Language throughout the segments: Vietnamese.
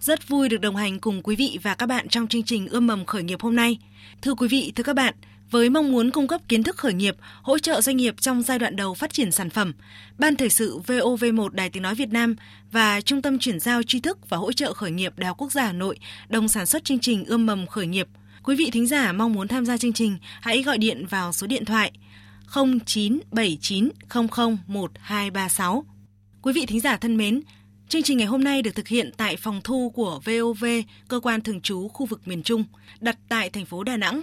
Rất vui được đồng hành cùng quý vị và các bạn trong chương trình Ươm mầm khởi nghiệp hôm nay. Thưa quý vị, thưa các bạn, với mong muốn cung cấp kiến thức khởi nghiệp, hỗ trợ doanh nghiệp trong giai đoạn đầu phát triển sản phẩm, Ban Thời sự VOV1 Đài Tiếng Nói Việt Nam và Trung tâm Chuyển giao tri thức và hỗ trợ khởi nghiệp Đại học Quốc gia Hà Nội đồng sản xuất chương trình Ươm mầm khởi nghiệp. Quý vị thính giả mong muốn tham gia chương trình, hãy gọi điện vào số điện thoại 0979 00 1236. Quý vị thính giả thân mến, chương trình ngày hôm nay được thực hiện tại phòng thu của VOV, cơ quan thường trú khu vực miền Trung, đặt tại thành phố Đà Nẵng.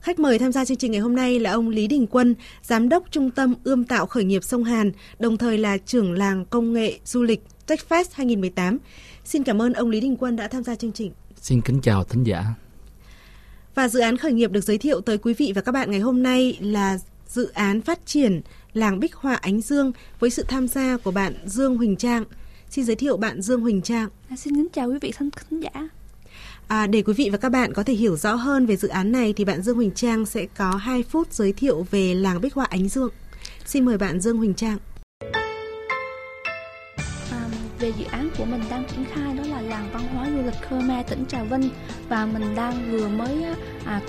Khách mời tham gia chương trình ngày hôm nay là ông Lý Đình Quân, Giám đốc Trung tâm Ươm tạo khởi nghiệp sông Hàn, đồng thời là trưởng làng công nghệ du lịch TechFest 2018. Xin cảm ơn ông Lý Đình Quân đã tham gia chương trình. Xin kính chào thính giả. Và dự án khởi nghiệp được giới thiệu tới quý vị và các bạn ngày hôm nay là dự án phát triển làng Bích Họa Ánh Dương với sự tham gia của bạn Dương Huỳnh Trang. Xin giới thiệu bạn Dương Huỳnh Trang. À, xin kính chào quý vị khán giả. À, để quý vị và các bạn có thể hiểu rõ hơn về dự án này thì bạn Dương Huỳnh Trang sẽ có 2 phút giới thiệu về làng Bích Họa Ánh Dương. Xin mời bạn Dương Huỳnh Trang. À, về dự án của mình đang triển khai đó là làng văn hóa du lịch Khmer tỉnh Trà Vinh và mình đang vừa mới à,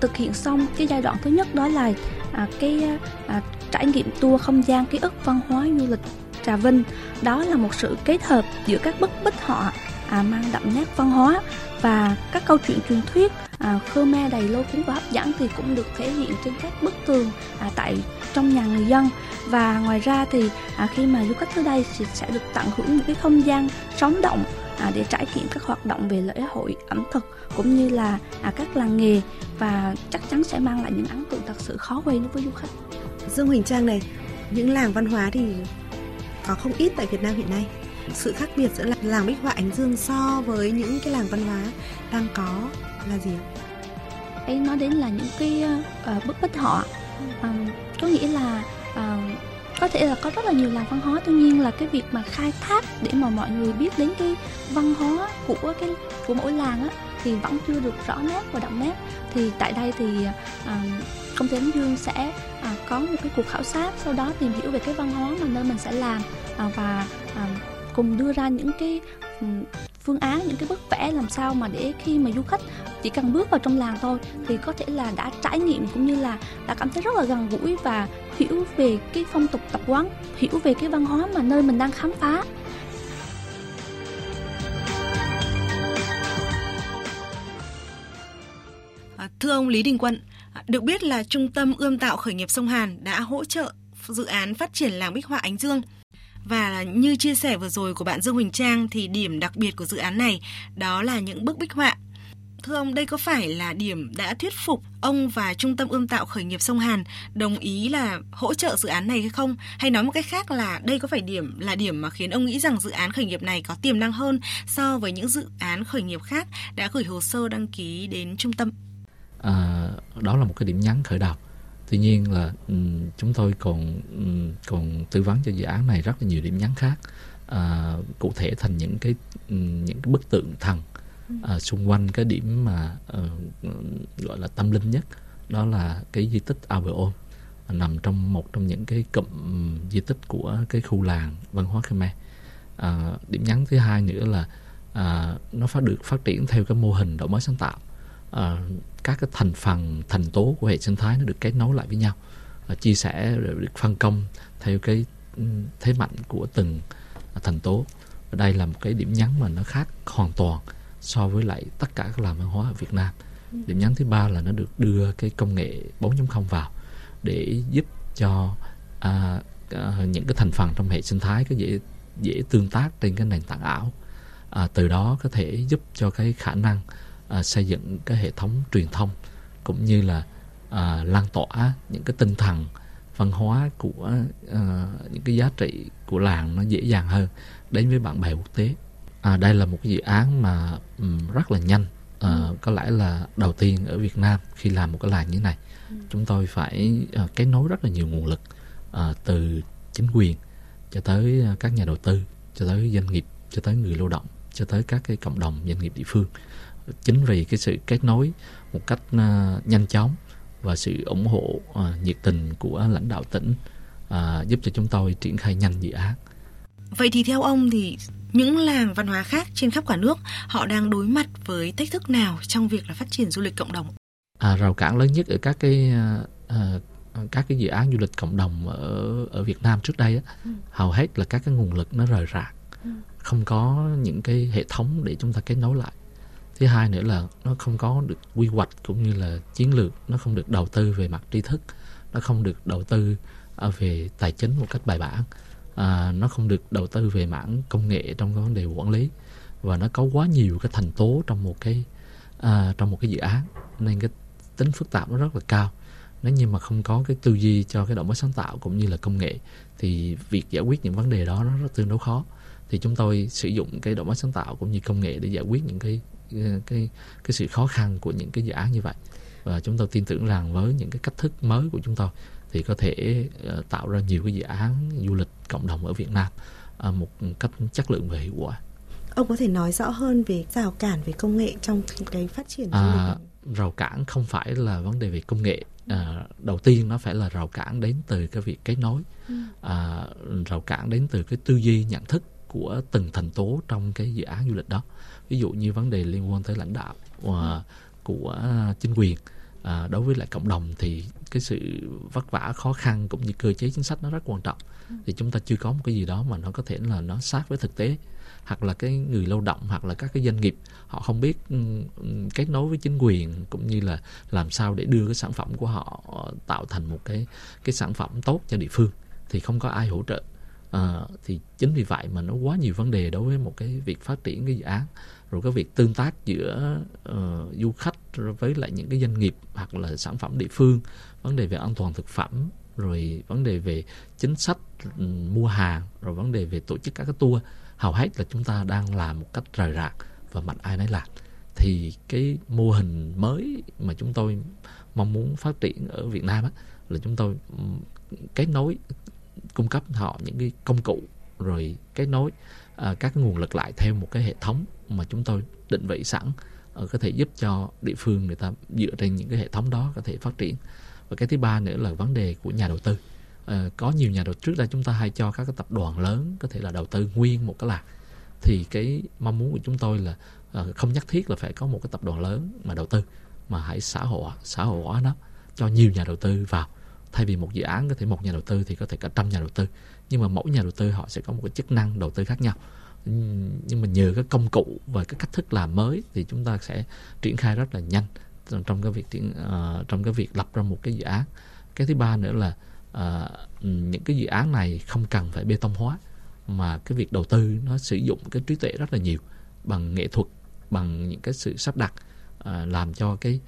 thực hiện xong cái giai đoạn thứ nhất đó là à, cái à, trải nghiệm tour không gian ký ức văn hóa du lịch Trà Vinh. Đó là một sự kết hợp giữa các bức bích họa à, mang đậm nét văn hóa và các câu chuyện truyền thuyết. À, Khmer đầy lôi cuốn và hấp dẫn thì cũng được thể hiện trên các bức tường à, tại trong nhà người dân. Và ngoài ra thì à, khi mà du khách tới đây thì sẽ được tận hưởng những cái không gian sống động à, để trải nghiệm các hoạt động về lễ hội ẩm thực cũng như là à, các làng nghề. Và chắc chắn sẽ mang lại những ấn tượng thật sự khó quên đối với du khách. Dương Huỳnh Trang này, những làng văn hóa thì có không ít tại Việt Nam hiện nay. Sự khác biệt giữa làng Bích Họa Ánh Dương so với những cái làng văn hóa đang có là gì? Ấy nói đến là những cái uh, bức bích họa um, ờ, có nghĩa là uh, có thể là có rất là nhiều làng văn hóa tuy nhiên là cái việc mà khai thác để mà mọi người biết đến cái văn hóa của cái của mỗi làng á thì vẫn chưa được rõ nét và đậm nét. Thì tại đây thì à, công ty Ánh Dương sẽ à, có một cái cuộc khảo sát sau đó tìm hiểu về cái văn hóa mà nơi mình sẽ làm à, và à, cùng đưa ra những cái phương án những cái bức vẽ làm sao mà để khi mà du khách chỉ cần bước vào trong làng thôi thì có thể là đã trải nghiệm cũng như là đã cảm thấy rất là gần gũi và hiểu về cái phong tục tập quán hiểu về cái văn hóa mà nơi mình đang khám phá. Thưa ông Lý Đình Quân được biết là trung tâm ươm tạo khởi nghiệp sông Hàn đã hỗ trợ dự án phát triển làng bích họa Ánh Dương và như chia sẻ vừa rồi của bạn Dương Huỳnh Trang thì điểm đặc biệt của dự án này đó là những bức bích họa. Thưa ông, đây có phải là điểm đã thuyết phục ông và Trung tâm ươm tạo khởi nghiệp sông Hàn đồng ý là hỗ trợ dự án này hay không? Hay nói một cách khác là đây có phải điểm là điểm mà khiến ông nghĩ rằng dự án khởi nghiệp này có tiềm năng hơn so với những dự án khởi nghiệp khác đã gửi hồ sơ đăng ký đến trung tâm? À, đó là một cái điểm nhấn khởi đầu. Tuy nhiên là um, chúng tôi còn um, còn tư vấn cho dự án này rất là nhiều điểm nhấn khác à, cụ thể thành những cái um, những cái bức tượng thần à, xung quanh cái điểm mà uh, gọi là tâm linh nhất. Đó là cái di tích Ao nằm trong một trong những cái cụm di tích của cái khu làng văn hóa Khmer. À, điểm nhấn thứ hai nữa là à, nó phát được phát triển theo cái mô hình đổi mới sáng tạo uh, các cái thành phần thành tố của hệ sinh thái nó được kết nối lại với nhau uh, chia sẻ được phân công theo cái thế mạnh của từng thành tố. Và đây là một cái điểm nhấn mà nó khác hoàn toàn so với lại tất cả các làng văn hóa ở Việt Nam. Điểm nhấn thứ ba là nó được đưa cái công nghệ 4.0 vào để giúp cho à, à, những cái thành phần trong hệ sinh thái có dễ dễ tương tác trên cái nền tảng ảo. À, từ đó có thể giúp cho cái khả năng à, xây dựng cái hệ thống truyền thông cũng như là à, lan tỏa những cái tinh thần văn hóa của à, những cái giá trị của làng nó dễ dàng hơn đến với bạn bè quốc tế. À, đây là một cái dự án mà um, rất là nhanh à, có lẽ là đầu tiên ở Việt Nam khi làm một cái làng như này ừ. chúng tôi phải uh, kết nối rất là nhiều nguồn lực uh, từ chính quyền cho tới uh, các nhà đầu tư cho tới doanh nghiệp cho tới người lao động cho tới các cái cộng đồng doanh nghiệp địa phương chính vì cái sự kết nối một cách uh, nhanh chóng và sự ủng hộ uh, nhiệt tình của lãnh đạo tỉnh uh, giúp cho chúng tôi triển khai nhanh dự án. Vậy thì theo ông thì những làng văn hóa khác trên khắp cả nước họ đang đối mặt với thách thức nào trong việc là phát triển du lịch cộng đồng? À, rào cản lớn nhất ở các cái uh, các cái dự án du lịch cộng đồng ở ở Việt Nam trước đây á, ừ. hầu hết là các cái nguồn lực nó rời rạc, ừ. không có những cái hệ thống để chúng ta kết nối lại thứ hai nữa là nó không có được quy hoạch cũng như là chiến lược nó không được đầu tư về mặt tri thức nó không được đầu tư à, về tài chính một cách bài bản. À, nó không được đầu tư về mảng công nghệ trong cái vấn đề quản lý và nó có quá nhiều cái thành tố trong một cái à, trong một cái dự án. Nên cái tính phức tạp nó rất là cao. Nếu như mà không có cái tư duy cho cái đổi mới sáng tạo cũng như là công nghệ thì việc giải quyết những vấn đề đó nó rất tương đối khó. Thì chúng tôi sử dụng cái đổi mới sáng tạo cũng như công nghệ để giải quyết những cái cái cái sự khó khăn của những cái dự án như vậy và chúng tôi tin tưởng rằng với những cái cách thức mới của chúng tôi thì có thể uh, tạo ra nhiều cái dự án du lịch cộng đồng ở Việt Nam uh, một cách chất lượng và hiệu quả. Ông có thể nói rõ hơn về rào cản về công nghệ trong cái phát triển du à, Rào cản không phải là vấn đề về công nghệ. À, đầu tiên nó phải là rào cản đến từ cái việc kết nối, ừ. à, rào cản đến từ cái tư duy nhận thức của từng thành tố trong cái dự án du lịch đó ví dụ như vấn đề liên quan tới lãnh đạo uh, của chính quyền à, đối với lại cộng đồng thì cái sự vất vả khó khăn cũng như cơ chế chính sách nó rất quan trọng. Thì chúng ta chưa có một cái gì đó mà nó có thể là nó sát với thực tế. Hoặc là cái người lao động hoặc là các cái doanh nghiệp họ không biết ừ, ừ, kết nối với chính quyền cũng như là làm sao để đưa cái sản phẩm của họ ờ, tạo thành một cái cái sản phẩm tốt cho địa phương thì không có ai hỗ trợ. À, thì chính vì vậy mà nó quá nhiều vấn đề đối với một cái việc phát triển cái dự án rồi cái việc tương tác giữa uh, du khách với lại những cái doanh nghiệp hoặc là sản phẩm địa phương vấn đề về an toàn thực phẩm rồi vấn đề về chính sách ừ, mua hàng rồi vấn đề về tổ chức các cái tour hầu hết là chúng ta đang làm một cách rời rạc và mạnh ai nấy làm. Thì cái mô hình mới mà chúng tôi mong muốn phát triển ở Việt Nam á, là chúng tôi ừ, kết nối cung cấp họ những cái công cụ rồi kết nối À, các nguồn lực lại theo một cái hệ thống mà chúng tôi định vị sẵn à, có thể giúp cho địa phương người ta dựa trên những cái hệ thống đó có thể phát triển. Và cái thứ ba nữa là vấn đề của nhà đầu tư. À, có nhiều nhà đầu tư trước đây chúng ta hay cho các cái tập đoàn lớn có thể là đầu tư nguyên một cái lạc. Thì cái mong muốn của chúng tôi là không nhất thiết là phải có một cái tập đoàn lớn mà đầu tư, mà hãy xã hội xã hội hóa nó cho nhiều nhà đầu tư vào. Thay vì một dự án có thể một nhà đầu tư thì có thể cả trăm nhà đầu tư nhưng mà mỗi nhà đầu tư họ sẽ có một cái chức năng đầu tư khác nhau. Nhưng mà nhờ cái công cụ và cái cách thức làm mới thì chúng ta sẽ triển khai rất là nhanh trong cái việc triển uh, trong cái việc lập ra một cái dự án. Cái thứ ba nữa là uh, những cái dự án này không cần phải bê tông hóa mà cái việc đầu tư nó sử dụng cái trí tuệ rất là nhiều bằng nghệ thuật bằng những cái sự sắp đặt uh, làm cho cái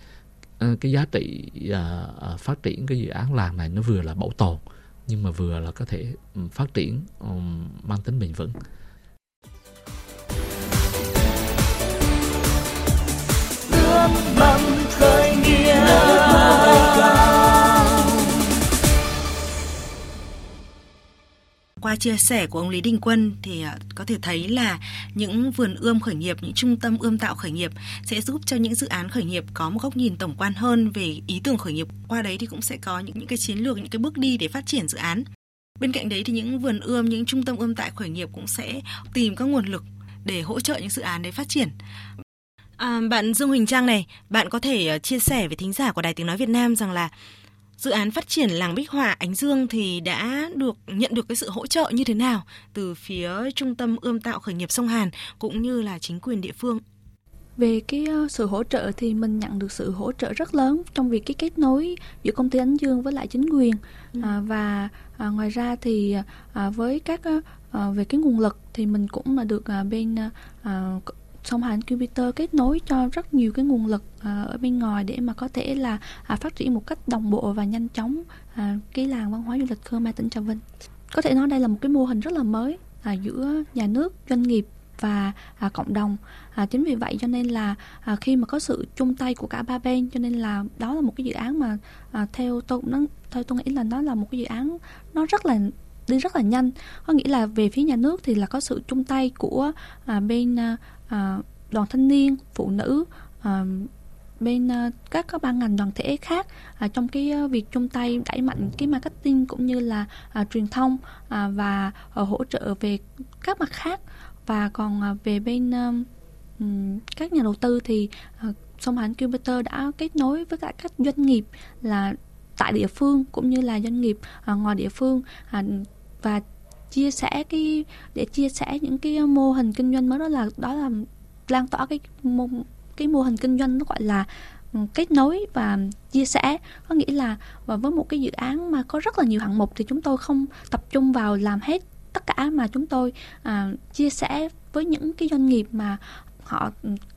uh, cái giá trị uh, uh, phát triển cái dự án làng này nó vừa là bảo tồn nhưng mà vừa là có thể phát triển um, mang tính bền vững. Qua chia sẻ của ông Lý Đình Quân thì à, có thể thấy là những vườn ươm khởi nghiệp, những trung tâm ươm tạo khởi nghiệp sẽ giúp cho những dự án khởi nghiệp có một góc nhìn tổng quan hơn về ý tưởng khởi nghiệp. Qua đấy thì cũng sẽ có những những cái chiến lược, những cái bước đi để phát triển dự án. Bên cạnh đấy thì những vườn ươm, những trung tâm ươm tạo khởi nghiệp cũng sẽ tìm các nguồn lực để hỗ trợ những dự án đấy phát triển. À, bạn Dương Huỳnh Trang này, bạn có thể à, chia sẻ với thính giả của Đài Tiếng Nói Việt Nam rằng là dự án phát triển làng Bích Họa Ánh Dương thì đã được nhận được cái sự hỗ trợ như thế nào từ phía trung tâm ươm tạo khởi nghiệp sông Hàn cũng như là chính quyền địa phương? Về cái ờ, sự hỗ trợ thì mình nhận được sự hỗ trợ rất lớn trong việc cái kết nối giữa công ty Ánh Dương với lại chính quyền ừ. à, và à, ngoài ra thì à, với các à, về cái nguồn lực thì mình cũng là được à, bên à, song hành Jupiter kết nối cho rất nhiều cái nguồn lực à, ở bên ngoài để mà có thể là à, phát triển một cách đồng bộ và nhanh chóng à, cái làng văn hóa du lịch Khmer tỉnh Trà Vinh. Có thể nói đây là một cái mô hình rất là mới à, giữa nhà nước, doanh nghiệp và à, cộng đồng à, chính vì vậy cho nên là à, khi mà có sự chung tay của cả ba bên cho nên là đó là một cái dự án mà à, theo tôi cũng theo tôi nghĩ là nó là một cái dự án nó rất là đi rất là nhanh có nghĩa là về phía nhà nước thì là có sự chung tay của à, bên à, À, đoàn thanh niên phụ nữ à, bên uh, các các ban ngành đoàn thể khác uh, trong cái uh, việc chung tay đẩy mạnh cái marketing cũng như là uh, truyền thông uh, và uh, hỗ trợ về các mặt khác. Và còn uh, về bên uh, các nhà đầu tư thì uh, sông Hàn computer đã kết nối với cả các doanh nghiệp là tại địa phương cũng như là doanh nghiệp uh, ngoài địa phương. Uh, và chia sẻ cái để chia sẻ những cái mô hình kinh doanh mới đó là đó là lan tỏa cái mô cái mô hình kinh doanh nó gọi là ừ, kết nối và chia sẻ. Có nghĩa là và với một cái dự án mà có rất là nhiều hạng mục thì chúng tôi không tập trung vào làm hết tất cả mà chúng tôi à, chia sẻ với những cái doanh nghiệp mà họ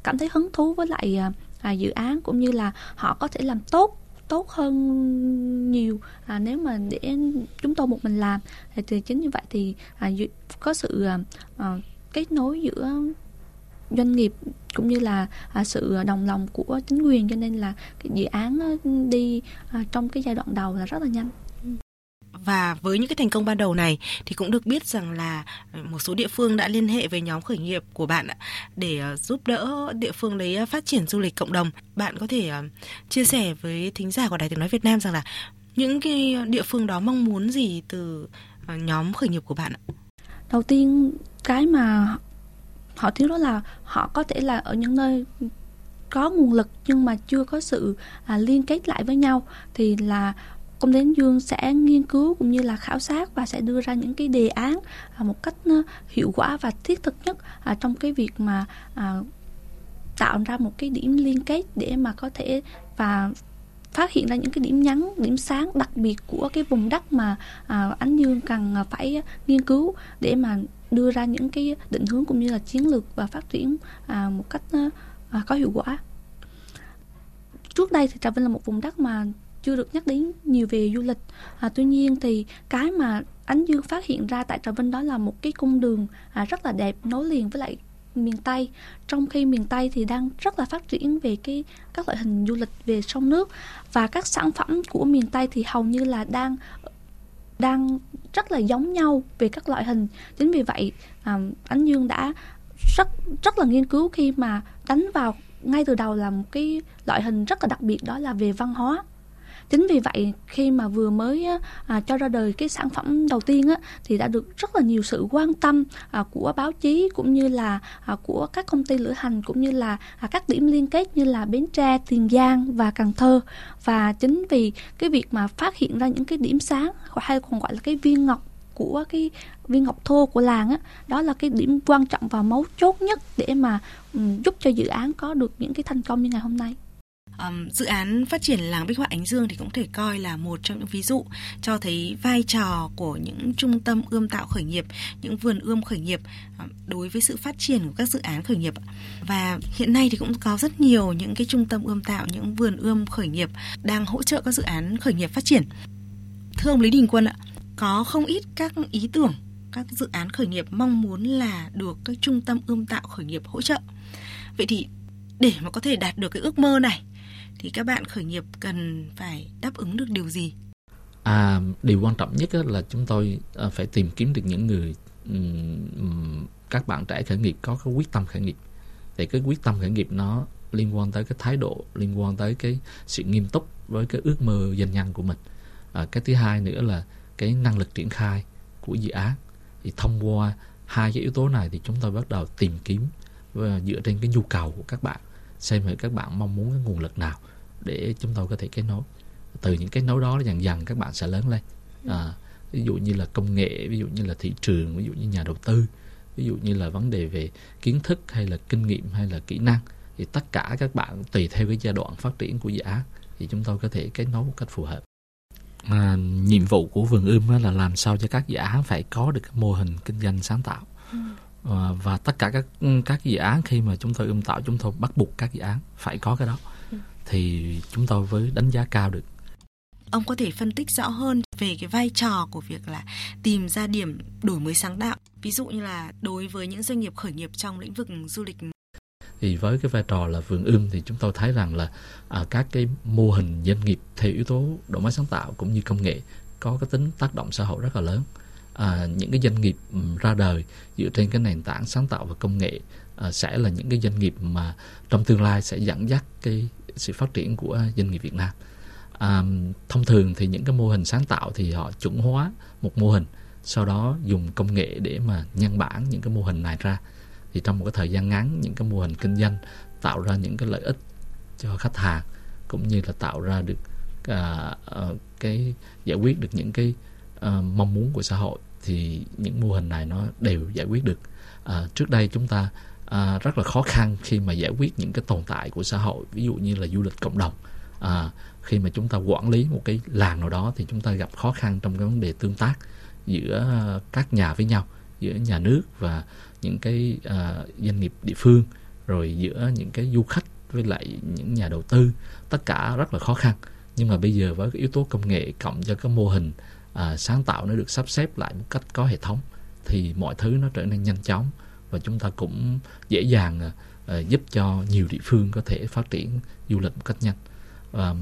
cảm thấy hứng thú với lại à, à dự án cũng như là họ có thể làm tốt tốt hơn nhiều. À, nếu mà để chúng tôi một mình làm thì, thì chính như vậy thì à, có sự à, à, kết nối giữa doanh nghiệp cũng như là à, sự đồng lòng của chính quyền. Cho nên là cái dự án à, đi à, trong cái giai đoạn đầu là rất là nhanh và với những cái thành công ban đầu này thì cũng được biết rằng là ờ, một số địa phương đã liên hệ với nhóm khởi nghiệp của bạn để ờ, giúp đỡ địa phương đấy ờ, phát triển du lịch cộng đồng. Bạn có thể chia sẻ với thính giả của Đài Tiếng nói Việt Nam rằng là những cái địa phương đó mong muốn gì từ nhóm khởi nghiệp của bạn ạ? Đầu tiên cái mà họ thiếu đó là họ có thể là ở những nơi có nguồn lực nhưng mà chưa có sự à, liên kết lại với nhau thì là công ty dương sẽ nghiên cứu cũng như là khảo sát và sẽ đưa ra những cái đề án à, một cách hiệu quả và thiết thực nhất à, trong cái việc mà à, tạo ra một cái điểm liên kết để mà có thể và phát hiện ra những cái điểm nhấn, điểm sáng đặc biệt của cái vùng đất mà à, Ánh Dương cần phải nghiên cứu để mà đưa ra những cái định hướng cũng như là chiến lược và phát triển à, một cách à, có hiệu quả. Trước đây thì trà vinh là một vùng đất mà chưa được nhắc đến nhiều về du lịch. À, tuy nhiên thì cái mà ánh dương phát hiện ra tại trà vinh đó là một cái cung đường à, rất là đẹp nối liền với lại miền tây. Trong khi miền tây thì đang rất là phát triển về cái các loại hình du lịch về sông nước và các sản phẩm của miền tây thì hầu như là đang đang rất là giống nhau về các loại hình. Chính vì vậy à, ánh dương đã rất rất là nghiên cứu khi mà đánh vào ngay từ đầu là một cái loại hình rất là đặc biệt đó là về văn hóa chính vì vậy khi mà vừa mới à, cho ra đời cái sản phẩm đầu tiên á, thì đã được rất là nhiều sự quan tâm à, của báo chí cũng như là à, của các công ty lữ hành cũng như là à, các điểm liên kết như là bến tre tiền giang và cần thơ. Và chính vì cái việc mà phát hiện ra những cái điểm sáng hay còn gọi là cái viên ngọc của cái viên ngọc thô của làng á đó là cái điểm quan trọng và mấu chốt nhất để mà um, giúp cho dự án có được những cái thành công như ngày hôm nay um, dự án phát triển làng bích họa ánh dương thì cũng thể coi là một trong những ví dụ cho thấy vai trò của những trung tâm ươm tạo khởi nghiệp những vườn ươm khởi nghiệp đối với sự phát triển của các dự án khởi nghiệp và hiện nay thì cũng có rất nhiều những cái trung tâm ươm tạo những vườn ươm khởi nghiệp đang hỗ trợ các dự án khởi nghiệp phát triển. Thưa ông lý đình quân ạ có không ít các ý tưởng các dự án khởi nghiệp mong muốn là được các trung tâm ươm tạo khởi nghiệp hỗ trợ? Vậy thì để mà có thể đạt được cái ước mơ này thì các bạn khởi nghiệp cần phải đáp ứng được điều gì? À, điều quan trọng nhất là chúng tôi à, phải tìm kiếm được những người các bạn trẻ khởi nghiệp có cái quyết tâm khởi nghiệp. Thì cái quyết tâm khởi nghiệp nó liên quan tới cái thái độ, liên quan tới cái sự nghiêm túc với cái ước mơ doanh nhân của mình. À, cái thứ hai nữa là cái năng lực triển khai của dự án. Thì thông qua hai cái yếu tố này thì chúng tôi bắt đầu tìm kiếm và dựa trên cái nhu cầu của các bạn xem thử các bạn mong muốn cái nguồn lực nào để chúng tôi có thể kết nối. Từ những kết nối đó dần dần các bạn sẽ lớn lên. À, ví dụ như là công nghệ ví dụ như là thị trường ví dụ như nhà đầu tư ví dụ như là vấn đề về kiến thức hay là kinh nghiệm hay là kỹ năng thì tất cả các bạn tùy theo cái giai đoạn phát triển của dự án thì chúng tôi có thể kết nối một cách phù hợp. À, nhiệm vụ của vườn ươm là làm sao cho các dự án phải có được mô hình kinh doanh sáng tạo. Ừ. à, và tất cả các các dự án khi mà chúng tôi ươm tạo chúng tôi bắt buộc các dự án phải có cái đó. Thì chúng tôi với đánh giá cao được. Ông có thể phân tích rõ hơn về cái vai trò của việc là tìm ra điểm đổi mới sáng tạo ví dụ như là đối với những doanh nghiệp khởi nghiệp trong lĩnh vực du lịch? Thì với cái vai trò là vườn ươm thì chúng tôi thấy rằng là à, các cái mô hình doanh nghiệp theo yếu tố đổi mới sáng tạo cũng như công nghệ có cái tính tác động xã hội rất là lớn à, những cái doanh nghiệp ừ, ra đời dựa trên cái nền tảng sáng tạo và công nghệ à, sẽ là những cái doanh nghiệp mà trong tương lai sẽ dẫn dắt cái sự phát triển của doanh nghiệp Việt Nam. À, thông thường thì những cái mô hình sáng tạo thì họ chuẩn hóa một mô hình sau đó dùng công nghệ để mà nhân bản những cái mô hình này ra. Thì trong một cái thời gian ngắn những cái mô hình kinh doanh tạo ra những cái lợi ích cho khách hàng cũng như là tạo ra được uh, uh, cái giải quyết được những cái uh, mong muốn của xã hội thì những mô hình này nó đều giải quyết được. À, trước đây chúng ta à, rất là khó khăn khi mà giải quyết những cái tồn tại của xã hội ví dụ như là du lịch cộng đồng. À, khi mà chúng ta quản lý một cái làng nào đó thì chúng ta gặp khó khăn trong cái vấn đề tương tác giữa các nhà với nhau giữa nhà nước và những cái à, doanh nghiệp địa phương rồi giữa những cái du khách với lại những nhà đầu tư. Tất cả rất là khó khăn. Nhưng mà bây giờ với cái yếu tố công nghệ cộng cho cái mô hình à, sáng tạo nó được sắp xếp lại một cách có hệ thống thì mọi thứ nó trở nên nhanh chóng và chúng ta cũng dễ dàng à, à giúp cho nhiều địa phương có thể phát triển du lịch một cách nhanh. Và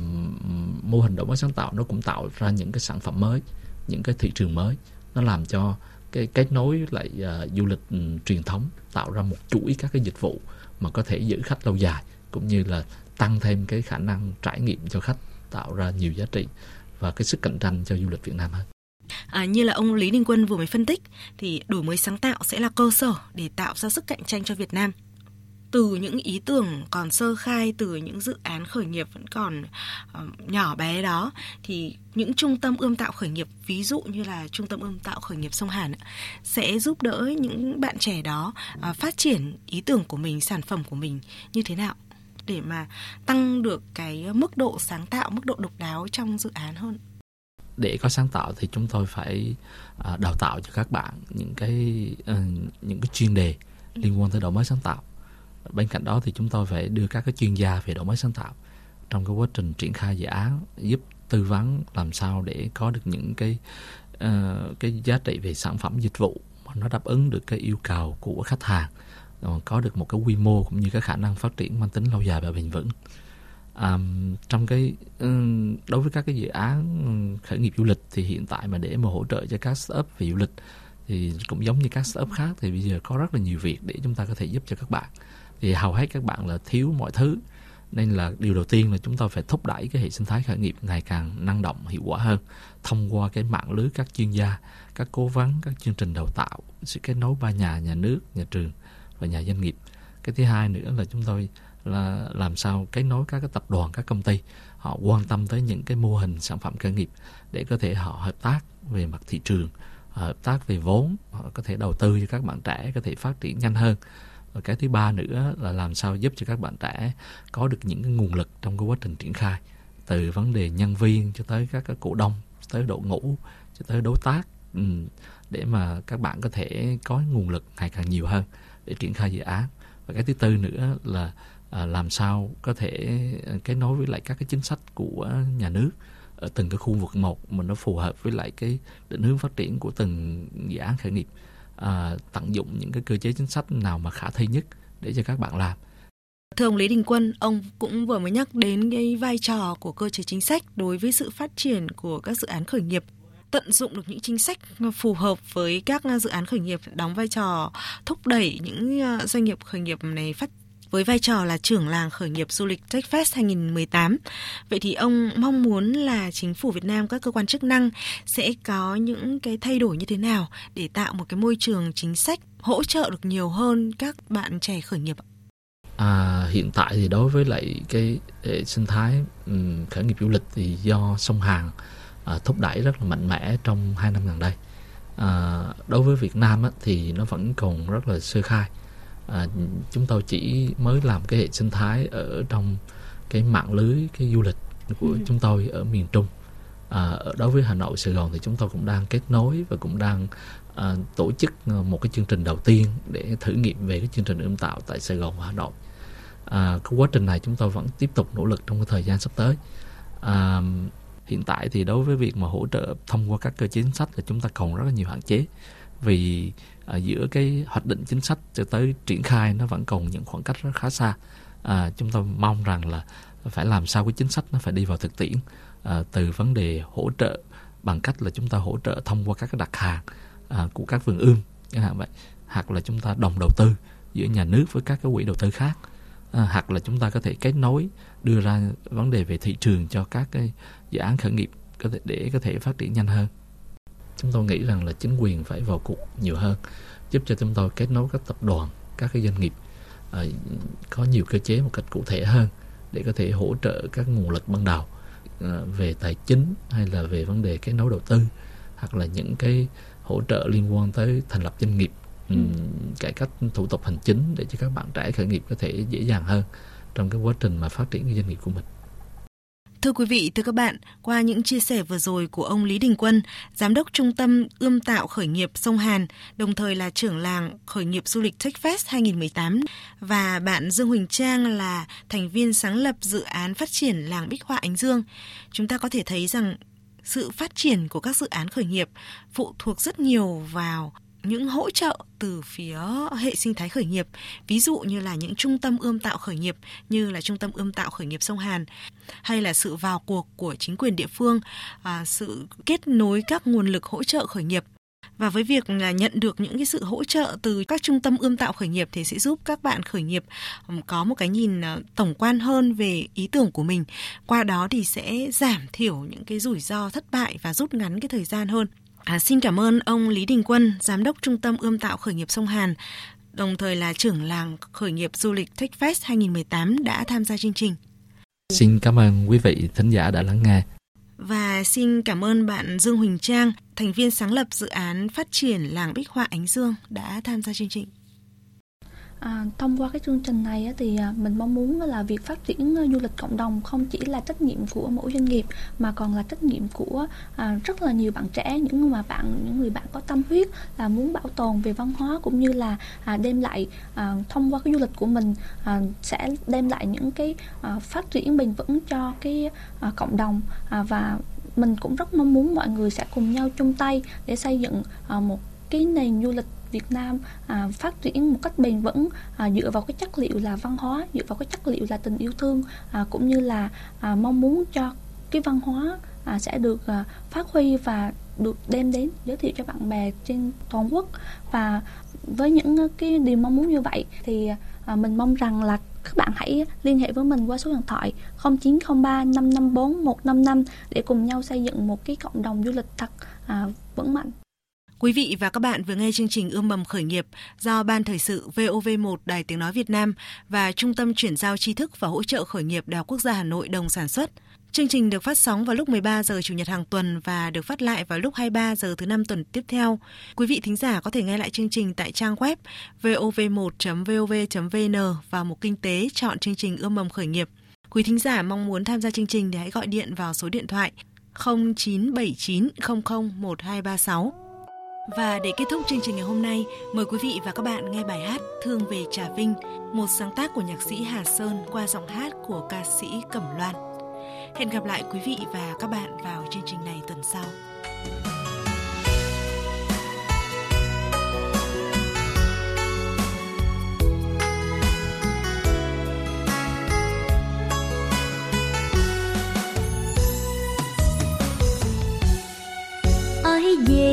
mô hình đổi mới sáng tạo nó cũng tạo ra những cái sản phẩm mới những cái thị trường mới. Nó làm cho cái kết nối lại à, du lịch um, truyền thống tạo ra một chuỗi các cái dịch vụ mà có thể giữ khách lâu dài cũng như là tăng thêm cái khả năng trải nghiệm cho khách tạo ra nhiều giá trị và cái sức cạnh tranh cho du lịch Việt Nam hơn. À, như là ông Lý Đình Quân vừa mới phân tích thì đổi mới sáng tạo sẽ là cơ sở để tạo ra sức cạnh tranh cho Việt Nam từ những ý tưởng còn sơ khai từ những dự án khởi nghiệp vẫn còn uh, nhỏ bé đó thì những trung tâm ươm tạo khởi nghiệp ví dụ như là trung tâm ươm tạo khởi nghiệp sông Hàn sẽ giúp đỡ những bạn trẻ đó uh, phát triển ý tưởng của mình sản phẩm của mình như thế nào để mà tăng được cái mức độ sáng tạo mức độ độc đáo trong dự án hơn? Để có sáng tạo thì chúng tôi phải uh, đào tạo cho các bạn những cái uh, những cái chuyên đề liên quan tới đổi mới sáng tạo. Bên cạnh đó thì chúng tôi phải đưa các cái chuyên gia về đổi mới sáng tạo trong cái quá trình triển khai dự án giúp tư vấn làm sao để có được những cái uh, cái giá trị về sản phẩm dịch vụ mà nó đáp ứng được cái yêu cầu của khách hàng Ờ, có được một cái quy mô cũng như cái khả năng phát triển mang tính lâu dài và bền vững. À, trong cái ừ, đối với các cái dự án ừ, khởi nghiệp du lịch thì hiện tại mà để mà hỗ trợ cho các startup về du lịch thì cũng giống như các startup khác thì bây giờ có rất là nhiều việc để chúng ta có thể giúp cho các bạn. Thì hầu hết các bạn là thiếu mọi thứ nên là điều đầu tiên là chúng ta phải thúc đẩy cái hệ sinh thái khởi nghiệp ngày càng năng động hiệu quả hơn thông qua cái mạng lưới các chuyên gia các cố vấn các chương trình đào tạo sự kết nối ba nhà nhà nước nhà trường và nhà doanh nghiệp. Cái thứ hai nữa là chúng tôi là làm sao kết nối các cái tập đoàn, các công ty, họ quan tâm tới những cái mô hình sản phẩm khởi nghiệp để có thể họ hợp tác về mặt thị trường hợp tác về vốn, họ có thể đầu tư cho các bạn trẻ có thể phát triển nhanh hơn. Và cái thứ ba nữa là làm sao giúp cho các bạn trẻ có được những cái nguồn lực trong cái quá trình triển khai, từ vấn đề nhân viên cho tới các cái cổ đông, tới đội ngũ, cho tới đối tác để mà các bạn có thể có nguồn lực ngày càng nhiều hơn để triển khai dự án. Và cái thứ tư nữa là à, làm sao có thể à, kết nối với lại các cái chính sách của nhà nước ở từng cái khu vực một mà nó phù hợp với lại cái định hướng phát triển của từng dự án khởi nghiệp. À, tận dụng những cái cơ chế chính sách nào mà khả thi nhất để cho các bạn làm. Thưa ông Lý Đình Quân, ông cũng vừa mới nhắc đến cái vai trò của cơ chế chính sách đối với sự phát triển của các dự án khởi nghiệp tận dụng được những chính sách ờ, phù hợp với các ờ, dự án khởi nghiệp đóng vai trò thúc đẩy những ờ, doanh nghiệp khởi nghiệp này phát với vai trò là trưởng làng khởi nghiệp du lịch TechFest 2018. Vậy thì ông mong muốn là chính phủ Việt Nam, các cơ quan chức năng sẽ có những cái thay đổi như thế nào để tạo một cái môi trường chính sách hỗ trợ được nhiều hơn các bạn trẻ khởi nghiệp ạ? À, hiện tại thì đối với lại cái hệ sinh thái um, khởi nghiệp du lịch thì do sông Hàn à, thúc đẩy rất là mạnh mẽ trong hai năm gần đây. À, đối với Việt Nam á, thì nó vẫn còn rất là sơ khai à, chúng tôi chỉ mới làm cái hệ sinh thái ở trong cái mạng lưới cái du lịch của ừ. chúng tôi ở miền Trung à, đối với Hà Nội Sài Gòn thì chúng tôi cũng đang kết nối và cũng đang à, tổ chức một cái chương trình đầu tiên để thử nghiệm về cái chương trình ươm tạo tại Sài Gòn và Hà Nội à, cái quá trình này chúng tôi vẫn tiếp tục nỗ lực trong cái thời gian sắp tới à, hiện tại thì đối với việc mà hỗ trợ thông qua các cơ chế chính sách là chúng ta còn rất là nhiều hạn chế. Vì à, giữa cái hoạch định chính sách cho tới triển khai nó vẫn còn những khoảng cách rất khá xa. À, chúng ta mong rằng là phải làm sao cái chính sách nó phải đi vào thực tiễn à, từ vấn đề hỗ trợ bằng cách là chúng ta hỗ trợ thông qua các cái đặt hàng à, của các vườn ươm chẳng hạn vậy hoặc là chúng ta đồng đầu tư giữa nhà nước với các cái quỹ đầu tư khác à, hoặc là chúng ta có thể kết nối đưa ra vấn đề về thị trường cho các cái dự án khởi nghiệp có thể để có thể phát triển nhanh hơn chúng tôi nghĩ rằng là chính quyền phải vào cuộc nhiều hơn giúp cho chúng tôi kết nối các tập đoàn các cái doanh nghiệp à, có nhiều cơ chế một cách cụ thể hơn để có thể hỗ trợ các nguồn lực ban đầu à, về tài chính hay là về vấn đề kết nối đầu tư hoặc là những cái hỗ trợ liên quan tới thành lập doanh nghiệp cải cách thủ tục hành chính để cho các bạn trẻ khởi nghiệp có thể dễ dàng hơn trong cái quá trình mà phát triển cái doanh nghiệp của mình Thưa quý vị, thưa các bạn, qua những chia sẻ vừa rồi của ông Lý Đình Quân, Giám đốc Trung tâm Ươm tạo Khởi nghiệp Sông Hàn, đồng thời là trưởng làng khởi nghiệp du lịch TechFest 2018 và bạn Dương Huỳnh Trang là thành viên sáng lập dự án phát triển làng Bích Họa Ánh Dương. Chúng ta có thể thấy rằng sự phát triển của các dự án khởi nghiệp phụ thuộc rất nhiều vào những hỗ trợ từ phía hệ sinh thái khởi nghiệp ví dụ như là những trung tâm ươm tạo khởi nghiệp như là trung tâm ươm tạo khởi nghiệp sông Hàn hay là sự vào cuộc của chính quyền địa phương à, sự kết nối các nguồn lực hỗ trợ khởi nghiệp. Và với việc là nhận được những cái sự hỗ trợ từ các trung tâm ươm tạo khởi nghiệp thì sẽ giúp các bạn khởi nghiệp có một cái nhìn à, tổng quan hơn về ý tưởng của mình. Qua đó thì sẽ giảm thiểu những cái rủi ro thất bại và rút ngắn cái thời gian hơn. À, xin cảm ơn ông Lý Đình Quân, Giám đốc Trung tâm Ươm tạo Khởi nghiệp Sông Hàn, đồng thời là trưởng làng khởi nghiệp du lịch TechFest 2018 đã tham gia chương trình. Xin cảm ơn quý vị thính giả đã lắng nghe. Và xin cảm ơn bạn Dương Huỳnh Trang, thành viên sáng lập dự án phát triển làng Bích Họa Ánh Dương đã tham gia chương trình. À, thông qua cái chương trình này thì à, mình mong muốn là việc phát triển à, du lịch cộng đồng không chỉ là trách nhiệm của mỗi doanh nghiệp mà còn là trách nhiệm của à, rất là nhiều bạn trẻ những mà bạn những người bạn có tâm huyết là muốn bảo tồn về văn hóa cũng như là à, đem lại à, thông qua cái du lịch của mình à, sẽ đem lại những cái à, phát triển bền vững cho cái à, cộng đồng. À, và mình cũng rất mong muốn mọi người sẽ cùng nhau chung tay để xây dựng à, một cái nền du lịch Việt Nam à, phát triển một cách bền vững à, dựa vào cái chất liệu là văn hóa dựa vào cái chất liệu là tình yêu thương à, cũng như là à, mong muốn cho cái văn hóa à, sẽ được à, phát huy và được đem đến giới thiệu cho bạn bè trên toàn quốc và với những cái điều mong muốn như vậy thì à, mình mong rằng là các bạn hãy liên hệ với mình qua số điện thoại 0903 554 155 để cùng nhau xây dựng một cái cộng đồng du lịch thật à, vững mạnh. Quý vị và các bạn vừa nghe chương trình Ươm mầm khởi nghiệp do Ban Thời sự VOV1 Đài Tiếng Nói Việt Nam và Trung tâm Chuyển giao tri thức và hỗ trợ khởi nghiệp Đại học Quốc gia Hà Nội đồng sản xuất. Chương trình được phát sóng vào lúc 13 giờ Chủ nhật hàng tuần và được phát lại vào lúc 23 giờ thứ năm tuần tiếp theo. Quý vị thính giả có thể nghe lại chương trình tại trang web vov1.vov.vn và mục kinh tế chọn chương trình Ươm mầm khởi nghiệp. Quý thính giả mong muốn tham gia chương trình thì hãy gọi điện vào số điện thoại 0979 00 1236. Và để kết thúc chương trình ngày hôm nay, mời quý vị và các bạn nghe bài hát Thương về Trà Vinh, một sáng tác của nhạc sĩ Hà Sơn qua giọng hát của ca sĩ Cẩm Loan. Hẹn gặp lại quý vị và các bạn vào chương trình này tuần sau.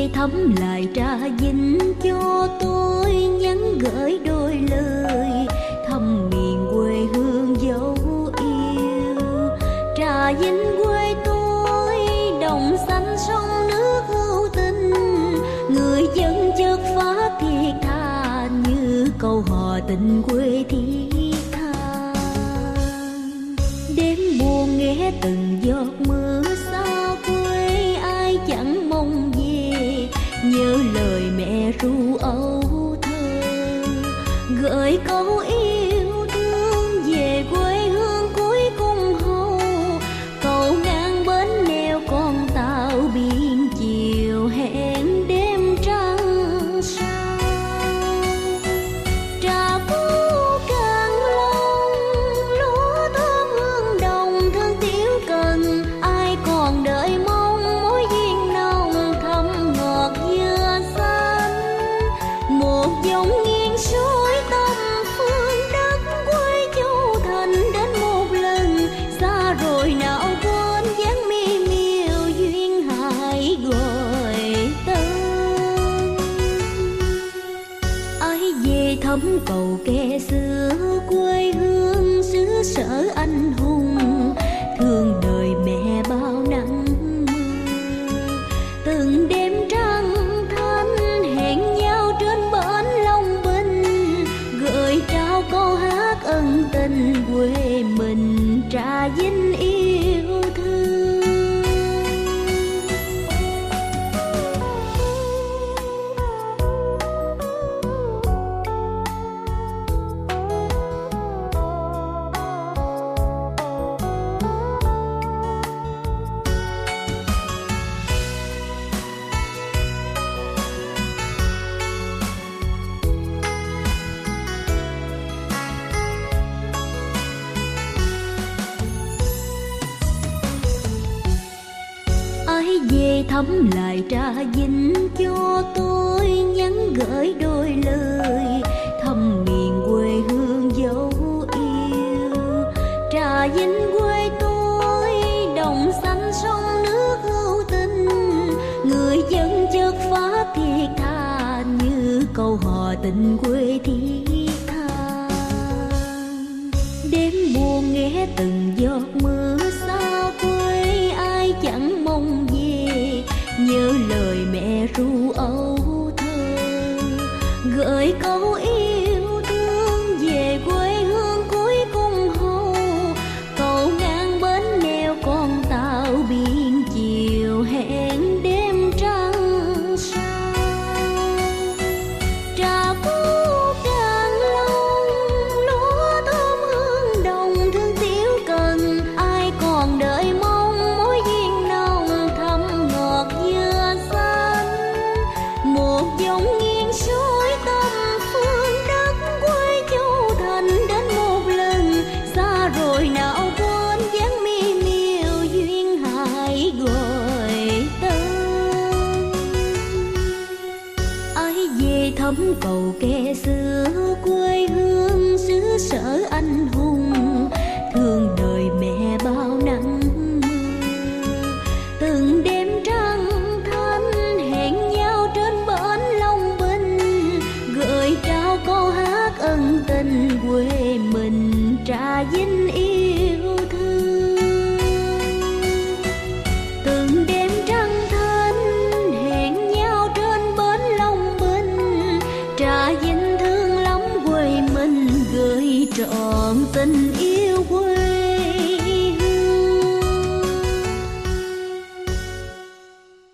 Ai thăm lại trà vinh cho tôi, nhắn gửi đôi lời thăm miền quê hương dấu yêu. Trà vinh quê tôi, đồng xanh sông nước hữu tình, người dân chất phát thiệt tha như câu hò tình quê thiết tha. Đêm buồn nghe từng giọt mưa ru âu thơ gợi câu dáng tình quê mình trà vinh tình quê thi tha. Đêm buồn nghe từng giọt mưa xa quê ai chẳng mong về. Nhớ lời mẹ ru âu thơ, gửi câu